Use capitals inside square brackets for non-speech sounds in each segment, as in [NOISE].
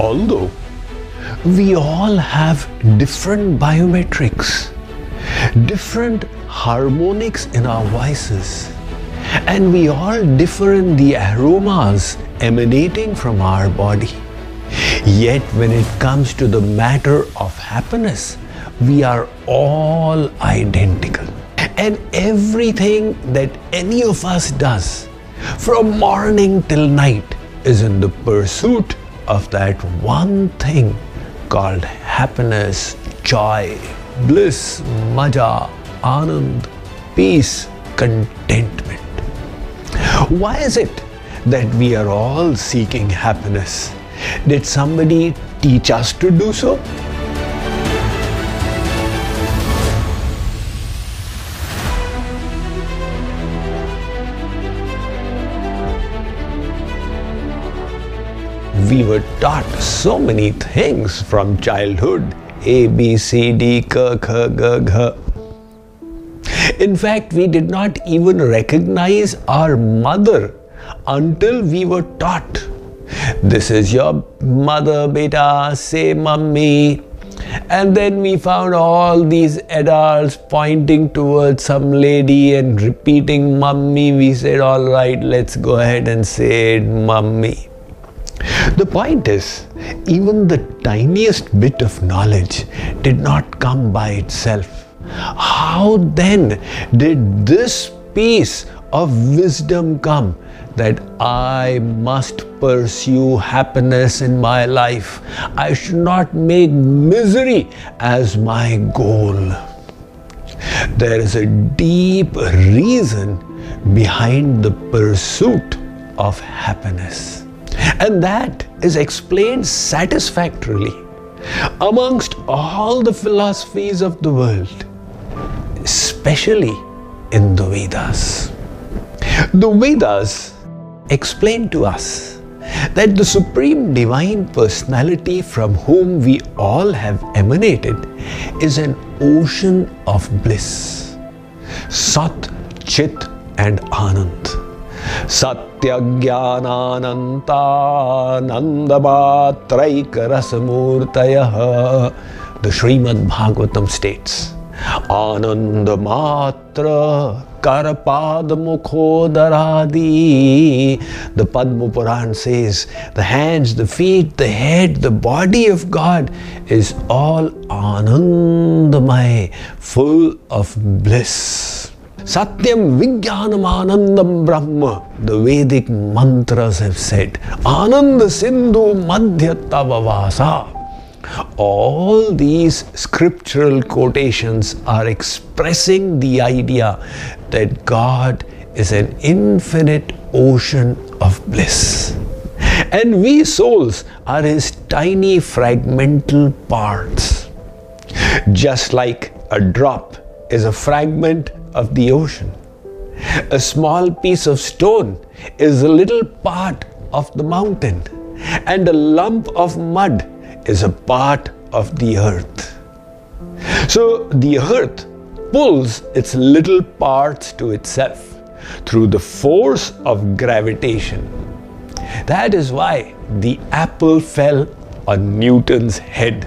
Although we all have different biometrics, different harmonics in our voices, and we all differ in the aromas emanating from our body. Yet, when it comes to the matter of happiness, we are all identical. And everything that any of us does, from morning till night, is in the pursuit of that one thing called happiness, joy, bliss, maja, anand, peace, contentment. Why is it that we are all seeking happiness? Did somebody teach us to do so? We were taught so many things from childhood A, B, C, D, K, K, G, G. In fact, we did not even recognize our mother until we were taught. This is your mother, beta, say mummy. And then we found all these adults pointing towards some lady and repeating mummy. We said, all right, let's go ahead and say it, mummy. The point is, even the tiniest bit of knowledge did not come by itself. How then did this piece of wisdom come that I must pursue happiness in my life? I should not make misery as my goal. There is a deep reason behind the pursuit of happiness. And that is explained satisfactorily amongst all the philosophies of the world, especially in the Vedas. The Vedas explain to us that the Supreme Divine Personality from whom we all have emanated is an ocean of bliss. Sat, Chit, and Anand. नित्यज्ञानानन्तानन्दमात्रैकरसमूर्तय the Shrimad Bhagavatam states आनन्दमात्र करपादमुखोदरादि the Padma Purana says से hands the feet the head the body of God is all आनन्दमय full of bliss Satyam Vijnanam Anandam Brahma. The Vedic mantras have said, Ananda Sindhu Madhya Tavavasa. All these scriptural quotations are expressing the idea that God is an infinite ocean of bliss. And we souls are his tiny fragmental parts. Just like a drop is a fragment of the ocean. A small piece of stone is a little part of the mountain, and a lump of mud is a part of the earth. So the earth pulls its little parts to itself through the force of gravitation. That is why the apple fell on Newton's head.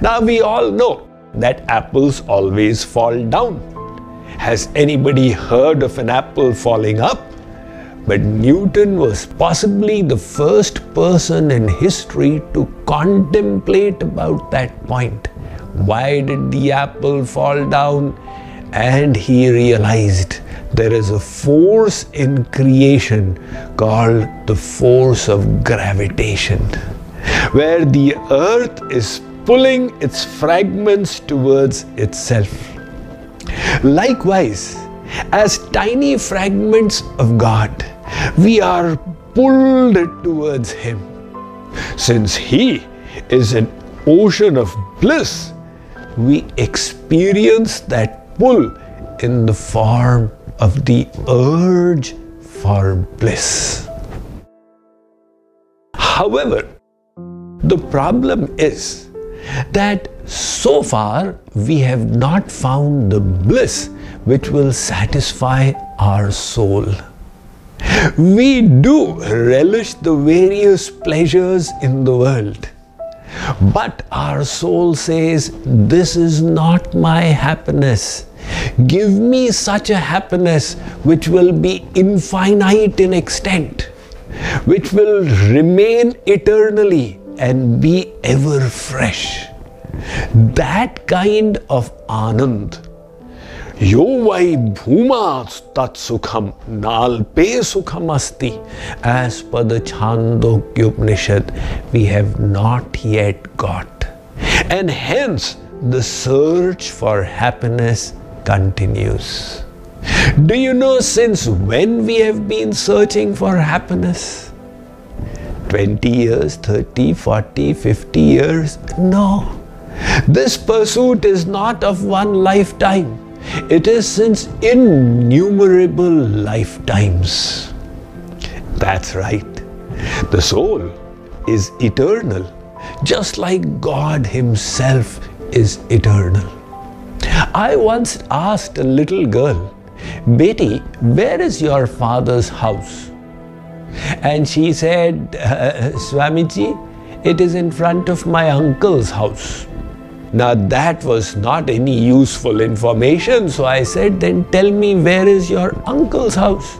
Now we all know that apples always fall down. Has anybody heard of an apple falling up? But Newton was possibly the first person in history to contemplate about that point. Why did the apple fall down? And he realized there is a force in creation called the force of gravitation, where the earth is pulling its fragments towards itself. Likewise, as tiny fragments of God, we are pulled towards Him. Since He is an ocean of bliss, we experience that pull in the form of the urge for bliss. However, the problem is that so far we have not found the bliss which will satisfy our soul. We do relish the various pleasures in the world. But our soul says, This is not my happiness. Give me such a happiness which will be infinite in extent, which will remain eternally and be ever fresh. That kind of anand यो वै भूमा तत्सुखम नाल्पे सुखम अस्ति as per the Chandogya Upanishad we have not yet got and hence the search for happiness continues do you know since when we have been searching for happiness 20 years 30 40 50 years no this pursuit is not of one lifetime it is since innumerable lifetimes. That's right. The soul is eternal, just like God Himself is eternal. I once asked a little girl, Beti, where is your father's house? And she said, uh, Swamiji, it is in front of my uncle's house. Now that was not any useful information, so I said, Then tell me, where is your uncle's house?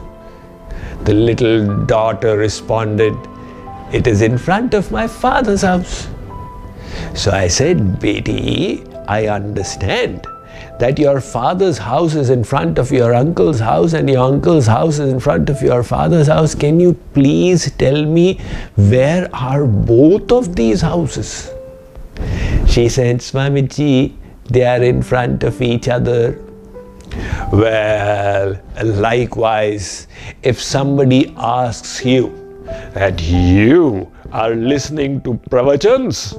The little daughter responded, It is in front of my father's house. So I said, Beti, I understand that your father's house is in front of your uncle's house and your uncle's house is in front of your father's house. Can you please tell me where are both of these houses? She said, Swamiji, they are in front of each other. Well, likewise, if somebody asks you that you are listening to pravachans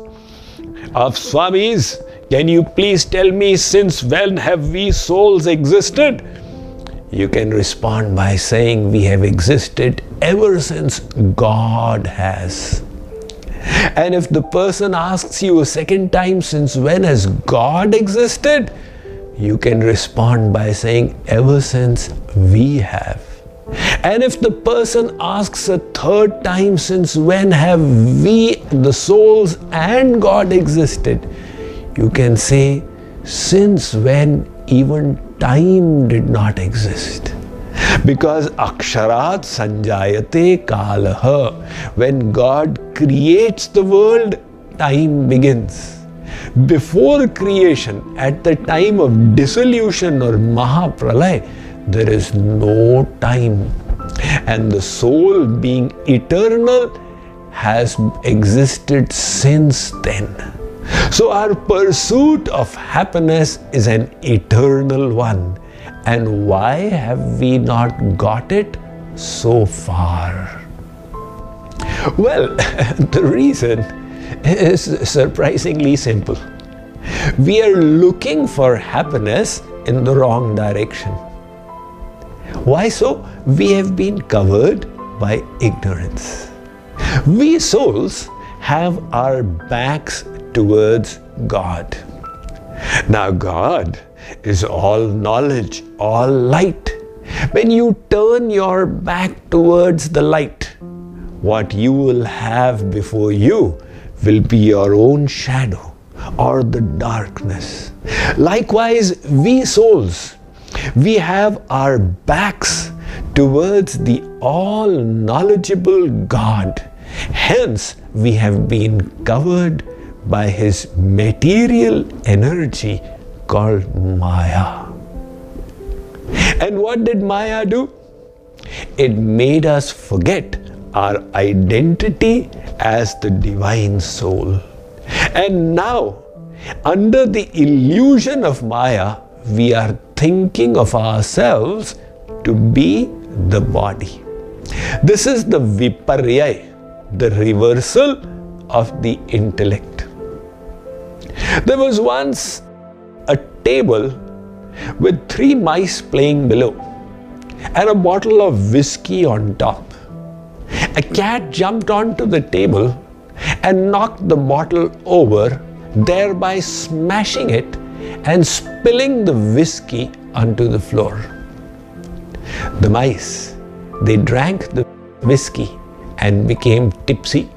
of Swamis, can you please tell me since when have we souls existed? You can respond by saying we have existed ever since God has. And if the person asks you a second time, since when has God existed? You can respond by saying, ever since we have. And if the person asks a third time, since when have we, the souls and God existed? You can say, since when even time did not exist. Because Aksharat Sanjayate Kalaha. When God creates the world, time begins. Before creation, at the time of dissolution or Mahapralay, there is no time. And the soul, being eternal, has existed since then. So, our pursuit of happiness is an eternal one and why have we not got it so far? Well, [LAUGHS] the reason is surprisingly simple. We are looking for happiness in the wrong direction. Why so? We have been covered by ignorance. We souls have our backs towards God. Now, God is all knowledge, all light. When you turn your back towards the light, what you will have before you will be your own shadow or the darkness. Likewise, we souls, we have our backs towards the all knowledgeable God. Hence, we have been covered by His material energy called Maya. And what did Maya do? It made us forget our identity as the divine soul. And now, under the illusion of Maya, we are thinking of ourselves to be the body. This is the viparya, the reversal of the intellect. There was once a table with three mice playing below and a bottle of whiskey on top. A cat jumped onto the table and knocked the bottle over, thereby smashing it and spilling the whiskey onto the floor. The mice they drank the whiskey and became tipsy.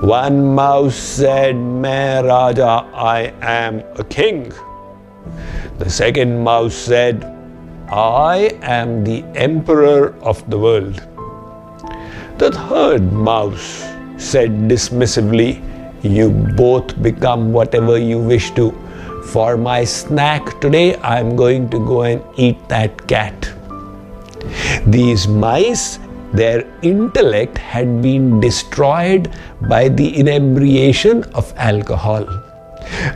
One mouse said, Me Raja, I am a king. The second mouse said, I am the emperor of the world. The third mouse said dismissively, You both become whatever you wish to. For my snack today, I'm going to go and eat that cat. These mice, their intellect had been destroyed by the inebriation of alcohol.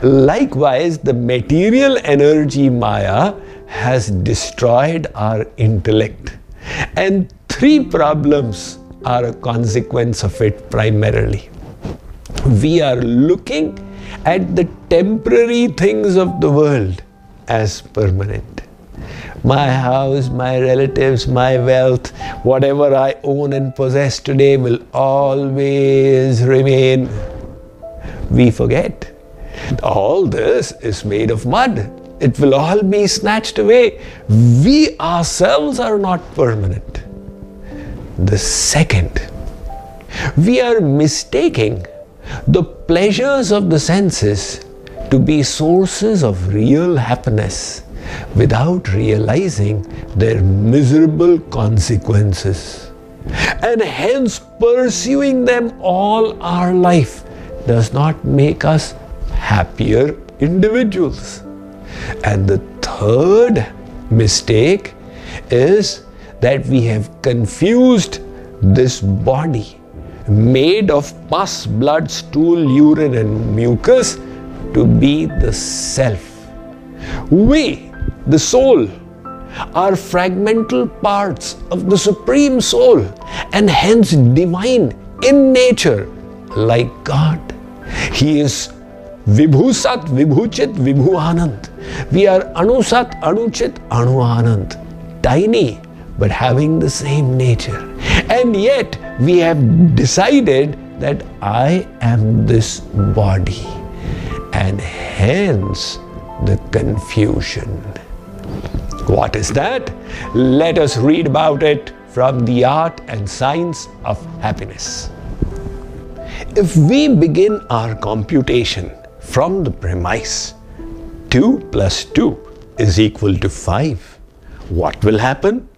Likewise, the material energy Maya has destroyed our intellect. And three problems are a consequence of it primarily. We are looking at the temporary things of the world as permanent. My house, my relatives, my wealth, whatever I own and possess today will always remain. We forget. All this is made of mud. It will all be snatched away. We ourselves are not permanent. The second, we are mistaking the pleasures of the senses to be sources of real happiness without realizing their miserable consequences. And hence, pursuing them all our life does not make us happier individuals. And the third mistake is that we have confused this body made of pus, blood, stool, urine, and mucus to be the self. We, the soul, are fragmental parts of the Supreme Soul and hence divine in nature, like God. He is Vibhusat, Vibhuchit, Vibhu Anand. We are Anusat, Anuchit, Anu Anand. Tiny, but having the same nature. And yet, we have decided that I am this body. And hence, the confusion. What is that? Let us read about it from the art and science of happiness. If we begin our computation from the premise 2 plus 2 is equal to 5, what will happen?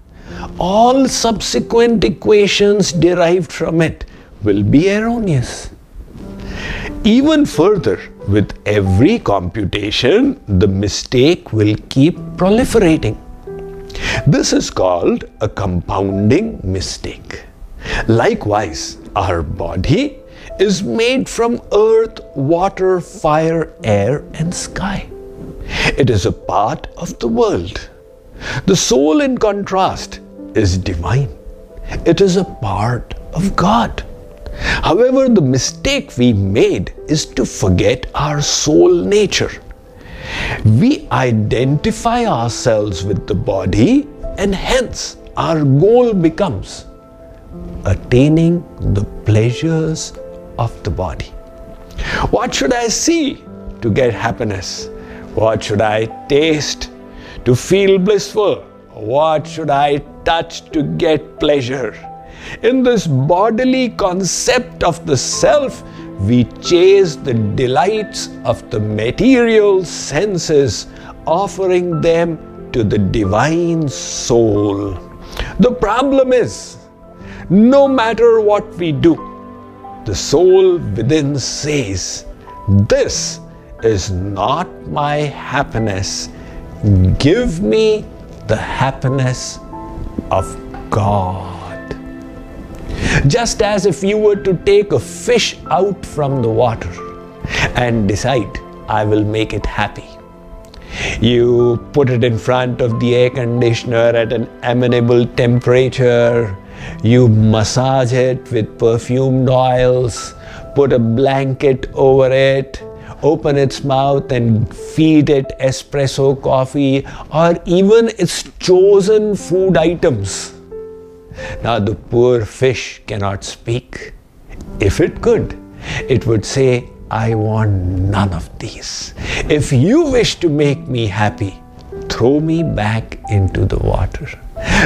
All subsequent equations derived from it will be erroneous. Even further, with every computation, the mistake will keep proliferating. This is called a compounding mistake. Likewise, our body is made from earth, water, fire, air, and sky. It is a part of the world. The soul, in contrast, is divine. It is a part of God. However, the mistake we made is to forget our soul nature. We identify ourselves with the body, and hence our goal becomes attaining the pleasures of the body. What should I see to get happiness? What should I taste to feel blissful? What should I touch to get pleasure? In this bodily concept of the self, we chase the delights of the material senses, offering them to the divine soul. The problem is, no matter what we do, the soul within says, This is not my happiness. Give me the happiness of God. Just as if you were to take a fish out from the water and decide, I will make it happy. You put it in front of the air conditioner at an amenable temperature. You massage it with perfumed oils, put a blanket over it, open its mouth and feed it espresso coffee or even its chosen food items now, the poor fish cannot speak. If it could, it would say, I want none of these. If you wish to make me happy, throw me back into the water.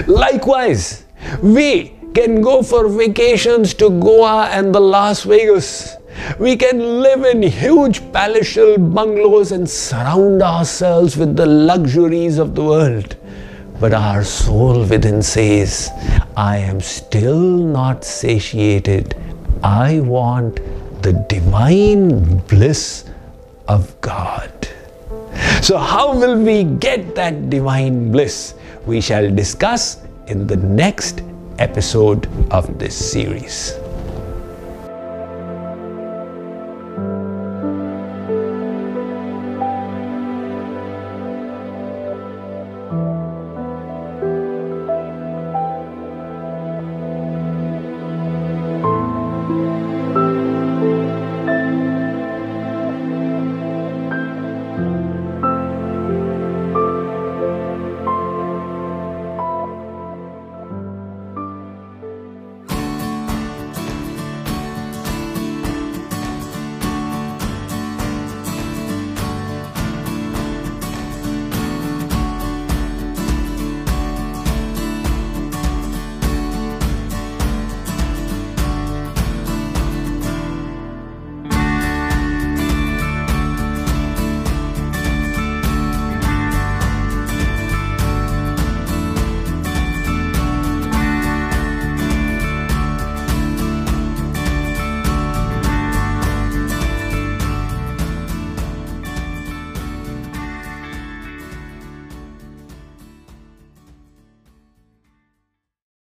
Likewise, We can go for vacations to Goa and the Las Vegas. We can live in huge palatial bungalows and surround ourselves with the luxuries of the world. But our soul within says, I am still not satiated. I want the divine bliss of God. So, how will we get that divine bliss? We shall discuss in the next episode of this series.